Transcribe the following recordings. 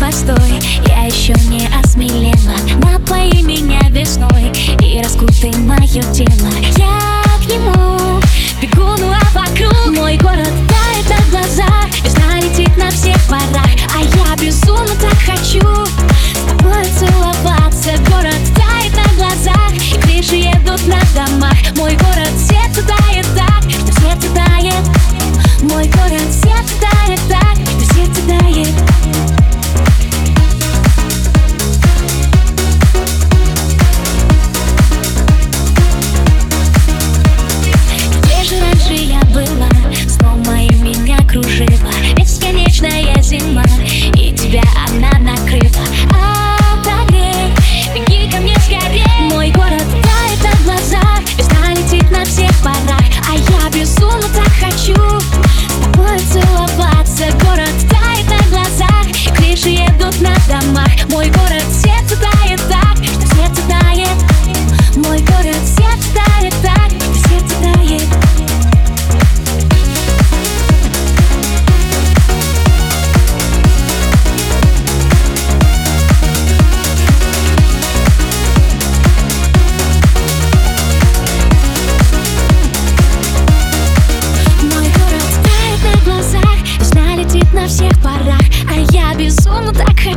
постой Я еще не осмелела. Напои меня весной И раскутай мое тело.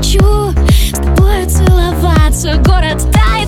Хочу С тобой целоваться. Город тает